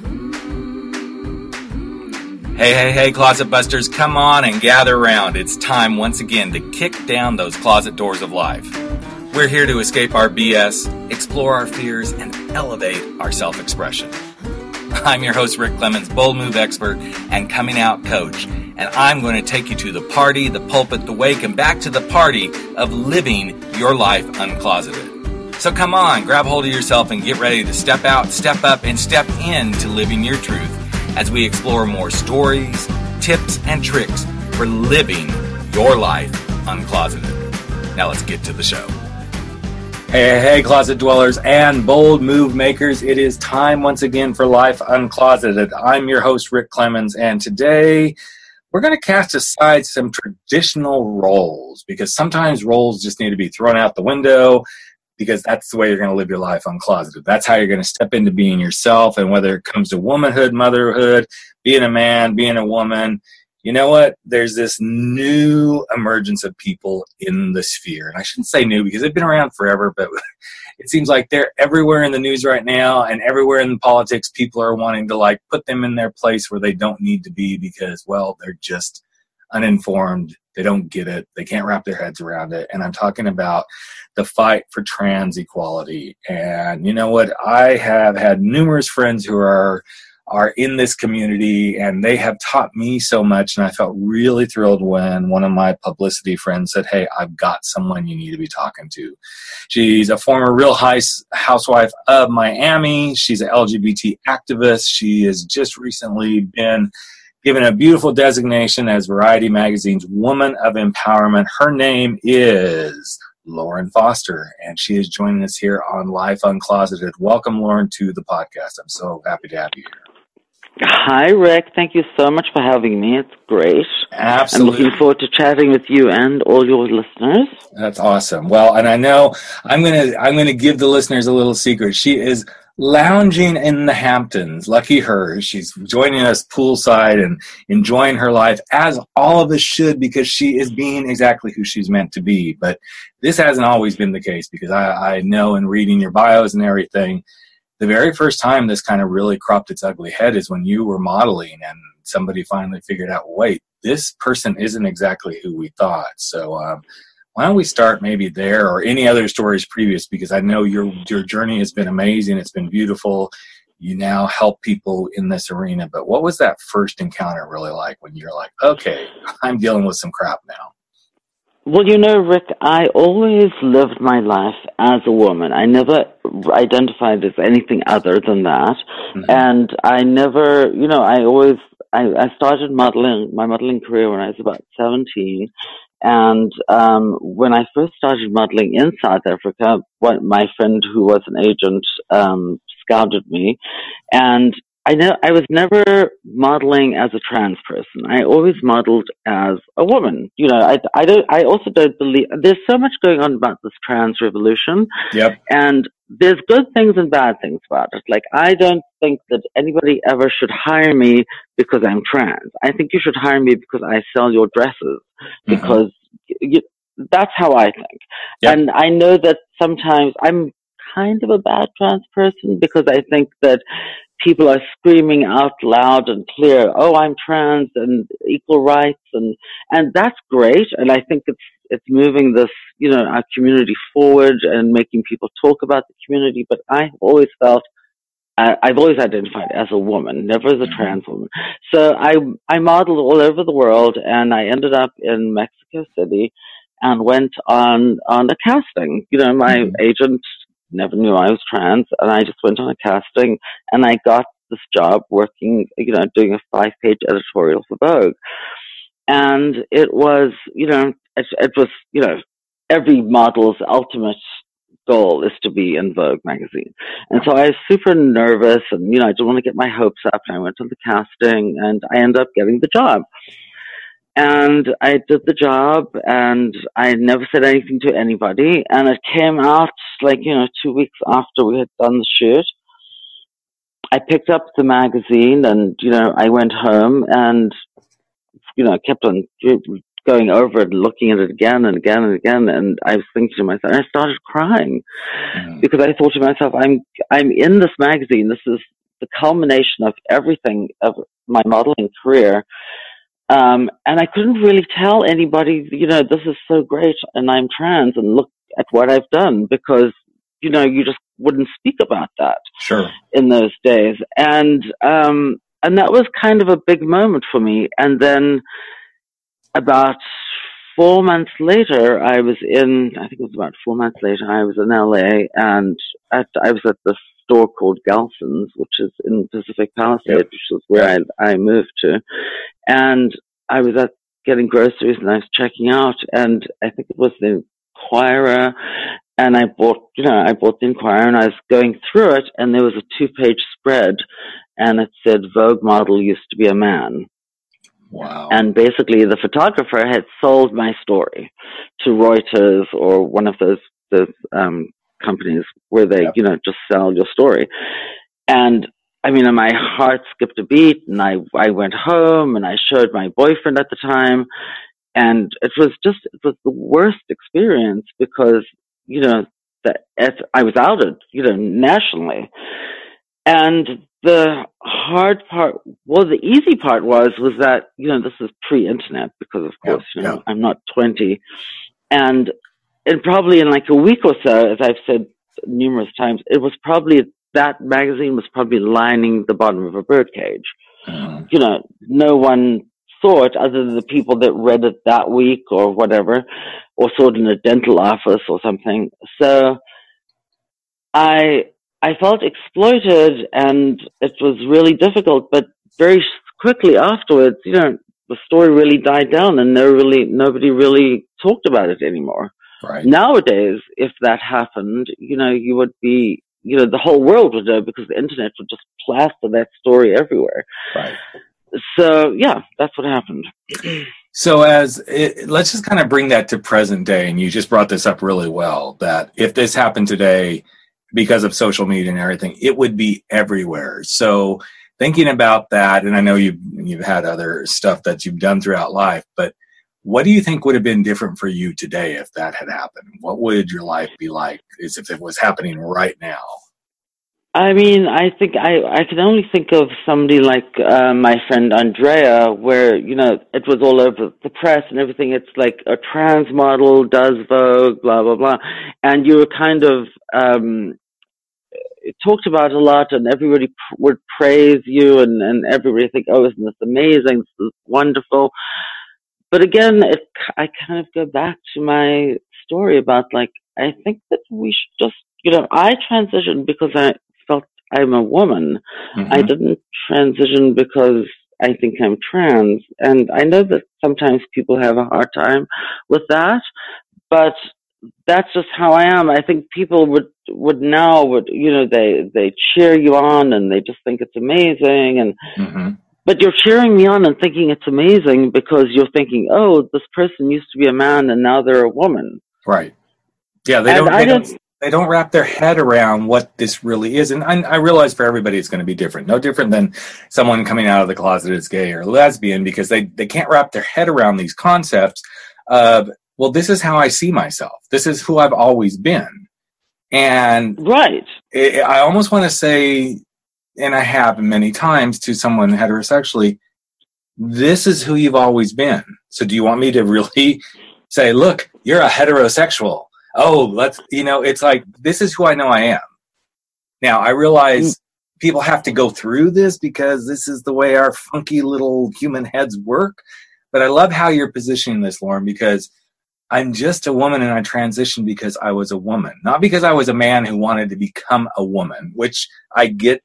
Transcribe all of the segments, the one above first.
Hey, hey, hey, closet busters, come on and gather around. It's time once again to kick down those closet doors of life. We're here to escape our BS, explore our fears, and elevate our self expression. I'm your host, Rick Clemens, bold move expert and coming out coach, and I'm going to take you to the party, the pulpit, the wake, and back to the party of living your life uncloseted. So come on, grab hold of yourself and get ready to step out, step up, and step into living your truth as we explore more stories, tips, and tricks for living your life uncloseted. Now let's get to the show. Hey, hey, closet dwellers and bold move makers. It is time once again for Life Uncloseted. I'm your host, Rick Clemens, and today we're going to cast aside some traditional roles because sometimes roles just need to be thrown out the window because that's the way you're going to live your life uncloseted. That's how you're going to step into being yourself. And whether it comes to womanhood, motherhood, being a man, being a woman, you know what? There's this new emergence of people in the sphere. And I shouldn't say new because they've been around forever, but it seems like they're everywhere in the news right now and everywhere in politics. People are wanting to like put them in their place where they don't need to be because, well, they're just uninformed. They don't get it. They can't wrap their heads around it. And I'm talking about the fight for trans equality. And you know what? I have had numerous friends who are are in this community and they have taught me so much and i felt really thrilled when one of my publicity friends said hey i've got someone you need to be talking to she's a former real housewife of miami she's an lgbt activist she has just recently been given a beautiful designation as variety magazine's woman of empowerment her name is Lauren Foster, and she is joining us here on Life Uncloseted. Welcome, Lauren, to the podcast. I'm so happy to have you here. Hi, Rick. Thank you so much for having me. It's great. Absolutely. I'm looking forward to chatting with you and all your listeners. That's awesome. Well, and I know I'm gonna I'm gonna give the listeners a little secret. She is lounging in the Hamptons. Lucky her. She's joining us poolside and enjoying her life, as all of us should, because she is being exactly who she's meant to be. But this hasn't always been the case because I, I know in reading your bios and everything the very first time this kind of really cropped its ugly head is when you were modeling and somebody finally figured out wait this person isn't exactly who we thought so um, why don't we start maybe there or any other stories previous because i know your your journey has been amazing it's been beautiful you now help people in this arena but what was that first encounter really like when you're like okay i'm dealing with some crap now well, you know, Rick, I always lived my life as a woman. I never identified as anything other than that. Mm-hmm. And I never, you know, I always, I, I started modeling, my modeling career when I was about 17. And um, when I first started modeling in South Africa, what my friend who was an agent um, scouted me, and I know I was never modeling as a trans person. I always modeled as a woman. You know, I, I don't. I also don't believe there's so much going on about this trans revolution. Yep. And there's good things and bad things about it. Like I don't think that anybody ever should hire me because I'm trans. I think you should hire me because I sell your dresses mm-hmm. because you, that's how I think. Yep. And I know that sometimes I'm kind of a bad trans person because I think that people are screaming out loud and clear, "Oh, I'm trans and equal rights," and and that's great. And I think it's it's moving this, you know, our community forward and making people talk about the community. But I've always felt I've always identified as a woman, never as a trans woman. So I I modeled all over the world, and I ended up in Mexico City and went on on a casting. You know, my mm-hmm. agent never knew I was trans, and I just went on a casting, and I got this job working, you know, doing a five-page editorial for Vogue, and it was, you know, it, it was, you know, every model's ultimate goal is to be in Vogue magazine. And so I was super nervous and, you know, I didn't want to get my hopes up. And I went on the casting and I ended up getting the job. And I did the job and I never said anything to anybody. And it came out like, you know, two weeks after we had done the shoot. I picked up the magazine and, you know, I went home and, you know, kept on going over it and looking at it again and again and again. And I was thinking to myself, I started crying mm-hmm. because I thought to myself, I'm, I'm in this magazine. This is the culmination of everything of my modeling career. Um, and I couldn't really tell anybody, you know, this is so great and I'm trans and look at what I've done because, you know, you just wouldn't speak about that. Sure. In those days. And, um, and that was kind of a big moment for me. And then about four months later, I was in, I think it was about four months later, I was in LA and at, I was at this store called Gelson's, which is in Pacific Palisades, yep. which is where I, I moved to. And I was at getting groceries and I was checking out and I think it was the Inquirer and I bought, you know, I bought the Inquirer and I was going through it and there was a two page spread and it said Vogue model used to be a man. Wow. And basically the photographer had sold my story to Reuters or one of those, those, um, companies where they, you know, just sell your story. And I mean, my heart skipped a beat and I, I went home and I showed my boyfriend at the time. And it was just, it was the worst experience because, you know, that I was outed, you know, nationally. And the hard part, well, the easy part was, was that, you know, this is pre-internet because of course, yeah, you know, yeah. I'm not 20. And, and probably in like a week or so, as I've said numerous times, it was probably, that magazine was probably lining the bottom of a birdcage. Mm. You know, no one saw it other than the people that read it that week or whatever, or saw it in a dental office or something. So I, I felt exploited and it was really difficult, but very quickly afterwards, you know, the story really died down and no really, nobody really talked about it anymore. Right. Nowadays, if that happened, you know, you would be, you know, the whole world would know because the internet would just plaster that story everywhere. Right. So yeah, that's what happened. So as it, let's just kind of bring that to present day, and you just brought this up really well. That if this happened today, because of social media and everything, it would be everywhere. So thinking about that, and I know you've you've had other stuff that you've done throughout life, but what do you think would have been different for you today if that had happened? What would your life be like as if it was happening right now? I mean, I think I I can only think of somebody like uh, my friend Andrea, where you know it was all over the press and everything. It's like a trans model does Vogue, blah blah blah, and you were kind of um, talked about a lot, and everybody pr- would praise you, and and everybody think, oh, isn't this amazing? This is wonderful. But again, it I kind of go back to my story about like I think that we should just you know I transitioned because I felt I'm a woman. Mm-hmm. I didn't transition because I think I'm trans. And I know that sometimes people have a hard time with that, but that's just how I am. I think people would, would now would, you know, they, they cheer you on and they just think it's amazing. And, mm-hmm. But you're cheering me on and thinking it's amazing because you're thinking, oh, this person used to be a man and now they're a woman. Right. Yeah. They don't, they don't, they don't wrap their head around what this really is. And I, I realize for everybody it's going to be different. No different than someone coming out of the closet as gay or lesbian because they, they can't wrap their head around these concepts of, well, this is how I see myself. This is who I've always been. And right. It, I almost want to say, and I have many times to someone heterosexually, this is who you've always been. So do you want me to really say, look, you're a heterosexual? oh, let's, you know, it's like, this is who I know I am. Now, I realize people have to go through this because this is the way our funky little human heads work. But I love how you're positioning this, Lauren, because I'm just a woman and I transitioned because I was a woman, not because I was a man who wanted to become a woman, which I get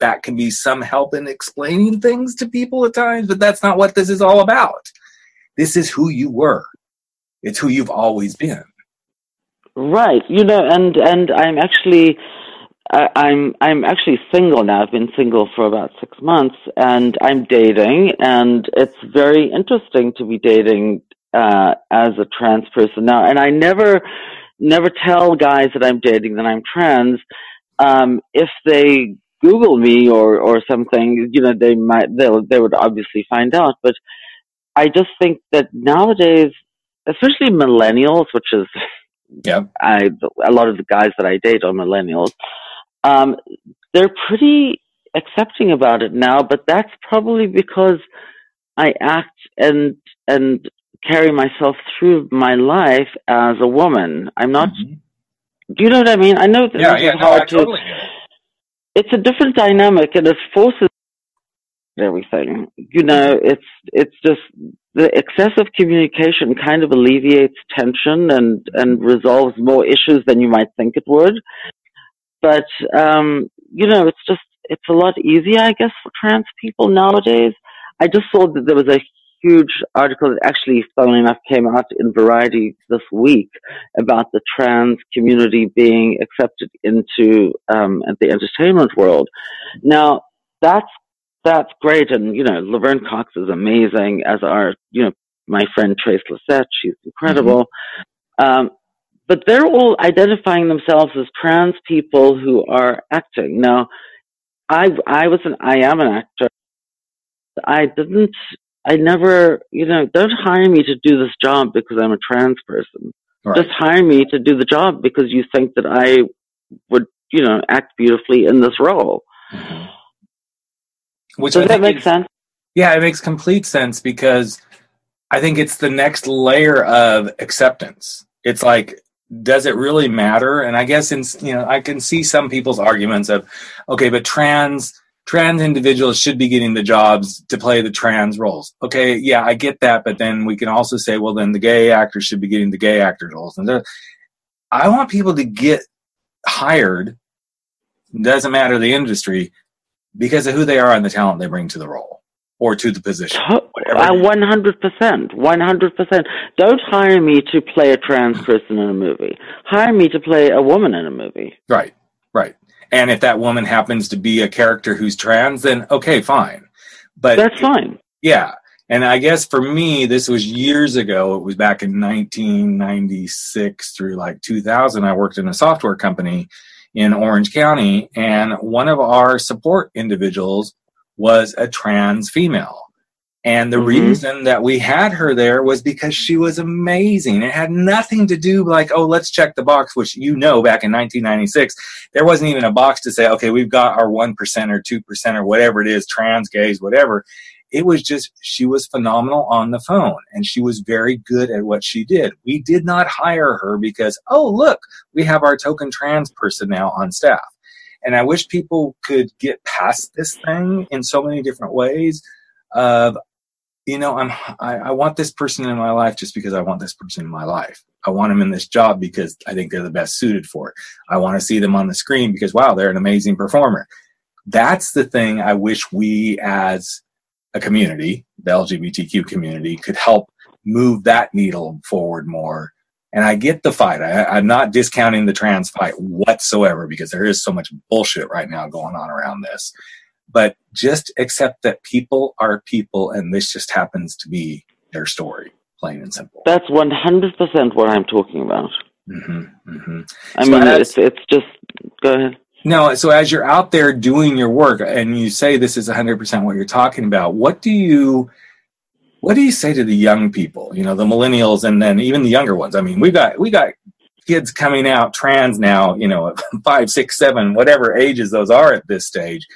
that can be some help in explaining things to people at times, but that's not what this is all about. This is who you were. It's who you've always been. Right. You know, and and I'm actually I, I'm I'm actually single now. I've been single for about six months, and I'm dating, and it's very interesting to be dating uh, as a trans person now. And I never never tell guys that I'm dating that I'm trans. Um, if they Google me or or something, you know, they might they they would obviously find out. But I just think that nowadays, especially millennials, which is yeah. I, a lot of the guys that I date are millennials. Um, they're pretty accepting about it now, but that's probably because I act and and carry myself through my life as a woman. I'm not. Mm-hmm. Do you know what I mean? I know that yeah, yeah, no, hard to. It's a different dynamic, and it forces everything. You know, it's it's just the excessive communication kind of alleviates tension and and resolves more issues than you might think it would. But um, you know, it's just it's a lot easier, I guess, for trans people nowadays. I just saw that there was a huge article that actually, funnily enough, came out in Variety this week about the trans community being accepted into um, the entertainment world. Now, that's that's great, and you know, Laverne Cox is amazing, as are you know my friend Trace Lysette. She's incredible. Mm-hmm. Um, but they're all identifying themselves as trans people who are acting. Now, I I was an I am an actor. I didn't I never, you know, don't hire me to do this job because I'm a trans person. Right. Just hire me to do the job because you think that I would, you know, act beautifully in this role. Mm-hmm. Which Does that make sense? Yeah, it makes complete sense because I think it's the next layer of acceptance. It's like, does it really matter? And I guess in you know, I can see some people's arguments of, okay, but trans trans individuals should be getting the jobs to play the trans roles. Okay, yeah, I get that, but then we can also say, well, then the gay actors should be getting the gay actor roles. And I want people to get hired, doesn't matter the industry, because of who they are and the talent they bring to the role or to the position. One hundred percent, one hundred percent. Don't hire me to play a trans person in a movie. Hire me to play a woman in a movie. Right, right. And if that woman happens to be a character who's trans, then okay, fine. But that's fine. Yeah. And I guess for me, this was years ago. It was back in 1996 through like 2000. I worked in a software company in Orange County, and one of our support individuals was a trans female. And the mm-hmm. reason that we had her there was because she was amazing. It had nothing to do like, oh, let's check the box, which you know back in 1996, there wasn't even a box to say, okay, we've got our 1% or 2% or whatever it is, trans, gays, whatever. It was just, she was phenomenal on the phone and she was very good at what she did. We did not hire her because, oh, look, we have our token trans person now on staff. And I wish people could get past this thing in so many different ways of you know, I'm I, I, want this person in my life just because I want this person in my life. I want them in this job because I think they're the best suited for it. I want to see them on the screen because wow, they're an amazing performer. That's the thing I wish we as a community, the LGBTQ community, could help move that needle forward more. And I get the fight. I, I'm not discounting the trans fight whatsoever because there is so much bullshit right now going on around this but just accept that people are people and this just happens to be their story plain and simple. That's 100% what i'm talking about. Mm-hmm, mm-hmm. i so mean as, it's, it's just go ahead. No so as you're out there doing your work and you say this is 100% what you're talking about what do you what do you say to the young people you know the millennials and then even the younger ones? I mean we got we got kids coming out trans now you know five six seven whatever ages those are at this stage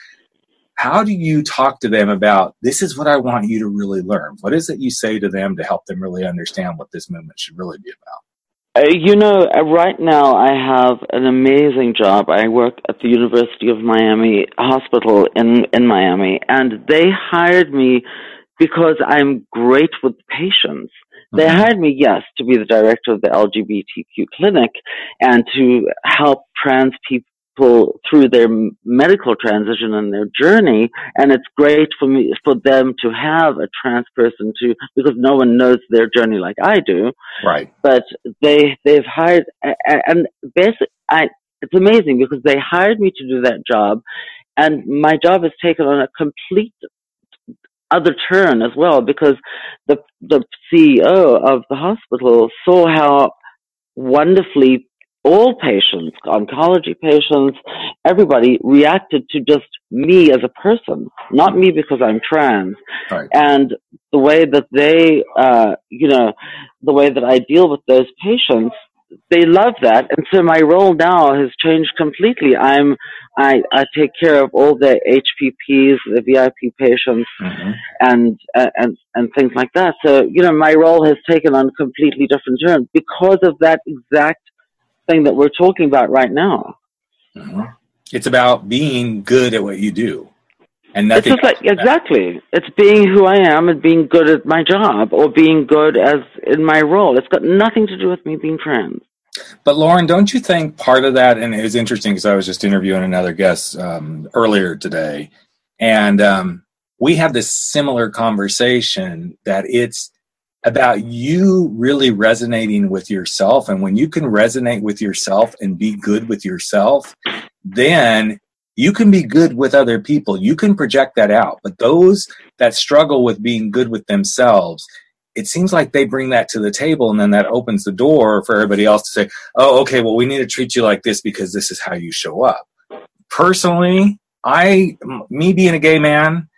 how do you talk to them about this is what I want you to really learn? What is it you say to them to help them really understand what this movement should really be about? Uh, you know, uh, right now I have an amazing job. I work at the University of Miami Hospital in in Miami, and they hired me because I'm great with patients. They mm-hmm. hired me, yes, to be the director of the LGBTQ clinic and to help trans people people through their medical transition and their journey. And it's great for me, for them to have a trans person to, because no one knows their journey like I do. Right. But they, they've hired, and basically, I, it's amazing because they hired me to do that job and my job has taken on a complete other turn as well because the the CEO of the hospital saw how wonderfully all patients, oncology patients, everybody reacted to just me as a person, not me because I'm trans. Right. And the way that they, uh, you know, the way that I deal with those patients, they love that. And so my role now has changed completely. I'm, I, I take care of all the HPPs, the VIP patients mm-hmm. and, uh, and, and things like that. So, you know, my role has taken on completely different terms because of that exact thing that we're talking about right now. Mm-hmm. It's about being good at what you do. And it's just like exactly. It's being who I am and being good at my job or being good as in my role. It's got nothing to do with me being trans. But Lauren, don't you think part of that, and it was interesting because I was just interviewing another guest um, earlier today, and um, we had this similar conversation that it's about you really resonating with yourself. And when you can resonate with yourself and be good with yourself, then you can be good with other people. You can project that out. But those that struggle with being good with themselves, it seems like they bring that to the table and then that opens the door for everybody else to say, oh, okay, well, we need to treat you like this because this is how you show up. Personally, I, me being a gay man,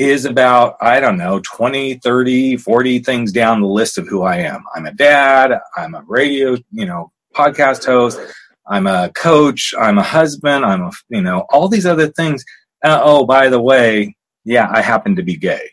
is about, I don't know, 20, 30, 40 things down the list of who I am. I'm a dad, I'm a radio, you know, podcast host, I'm a coach, I'm a husband, I'm a, you know, all these other things. Uh, oh, by the way, yeah, I happen to be gay.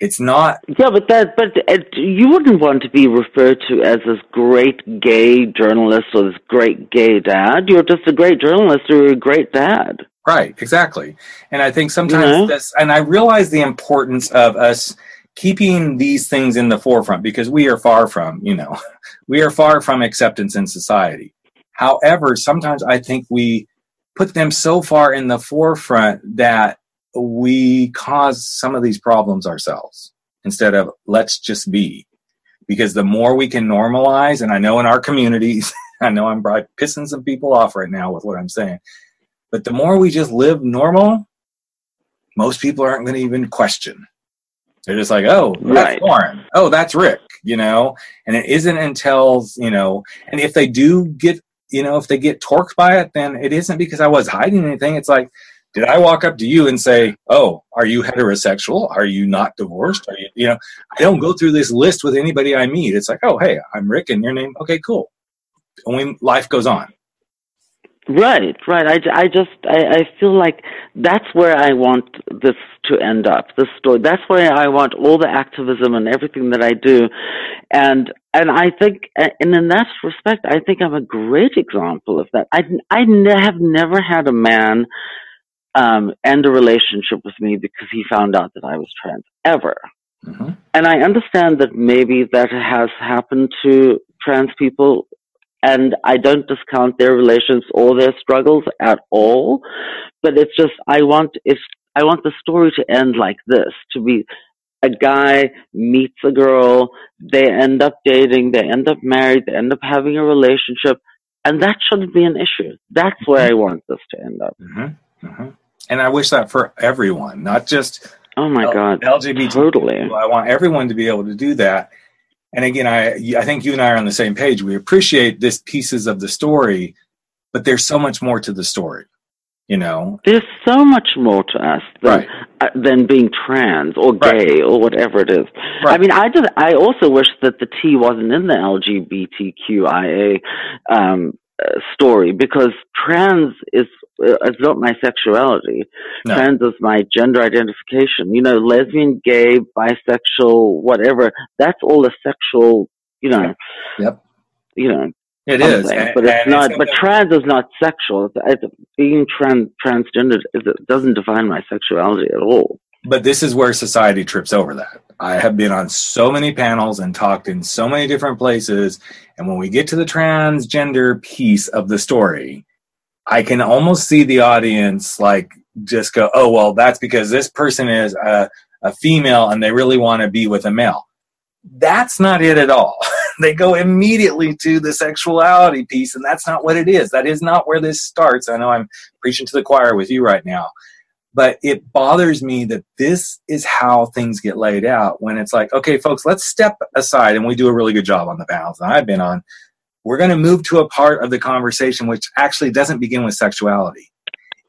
It's not. Yeah, but that, but it, you wouldn't want to be referred to as this great gay journalist or this great gay dad. You're just a great journalist or a great dad. Right, exactly. And I think sometimes mm-hmm. this, and I realize the importance of us keeping these things in the forefront because we are far from, you know, we are far from acceptance in society. However, sometimes I think we put them so far in the forefront that we cause some of these problems ourselves instead of let's just be. Because the more we can normalize, and I know in our communities, I know I'm probably pissing some people off right now with what I'm saying, but the more we just live normal, most people aren't going to even question. They're just like, oh, that's right. Lauren. Oh, that's Rick, you know? And it isn't until, you know, and if they do get you know, if they get torqued by it, then it isn't because I was hiding anything. It's like, did I walk up to you and say, "Oh, are you heterosexual? Are you not divorced? Are you, you know?" I don't go through this list with anybody I meet. It's like, "Oh, hey, I'm Rick, and your name? Okay, cool." And we, life goes on. Right, right. I, I just, I, I feel like that's where I want this to end up, this story. That's where I want all the activism and everything that I do. And, and I think, and in that respect, I think I'm a great example of that. I, I ne- have never had a man, um, end a relationship with me because he found out that I was trans, ever. Mm-hmm. And I understand that maybe that has happened to trans people and I don't discount their relations or their struggles at all. But it's just I want if I want the story to end like this to be a guy meets a girl, they end up dating, they end up married, they end up having a relationship, and that shouldn't be an issue. That's where I want this to end up. Mm-hmm. Mm-hmm. And I wish that for everyone, not just oh my L- god, LGBT. Totally, I want everyone to be able to do that and again, I I think you and I are on the same page. We appreciate this pieces of the story, but there's so much more to the story. You know, there's so much more to us than right. uh, than being trans or gay right. or whatever it is. Right. I mean, I just I also wish that the T wasn't in the LGBTQIA um, uh, story because trans is it's not my sexuality. No. Trans is my gender identification. You know, lesbian, gay, bisexual, whatever. That's all a sexual. You know. Yep. You know. It is, but it's not. It's but trans is not sexual. It's, it's, being trans transgender it doesn't define my sexuality at all. But this is where society trips over that. I have been on so many panels and talked in so many different places, and when we get to the transgender piece of the story, I can almost see the audience like just go, oh, well, that's because this person is a, a female and they really want to be with a male. That's not it at all. they go immediately to the sexuality piece, and that's not what it is. That is not where this starts. I know I'm preaching to the choir with you right now, but it bothers me that this is how things get laid out when it's like, okay, folks, let's step aside, and we do a really good job on the balance that I've been on we're going to move to a part of the conversation which actually doesn't begin with sexuality.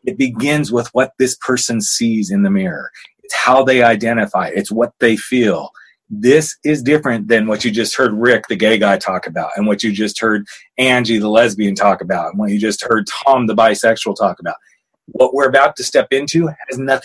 It begins with what this person sees in the mirror. It's how they identify. It's what they feel. this is different than what you just heard Rick, the gay guy, talk about, and what you just heard Angie, the lesbian, talk about, and what you just heard Tom, the bisexual, talk about. What we're about to step into has nothing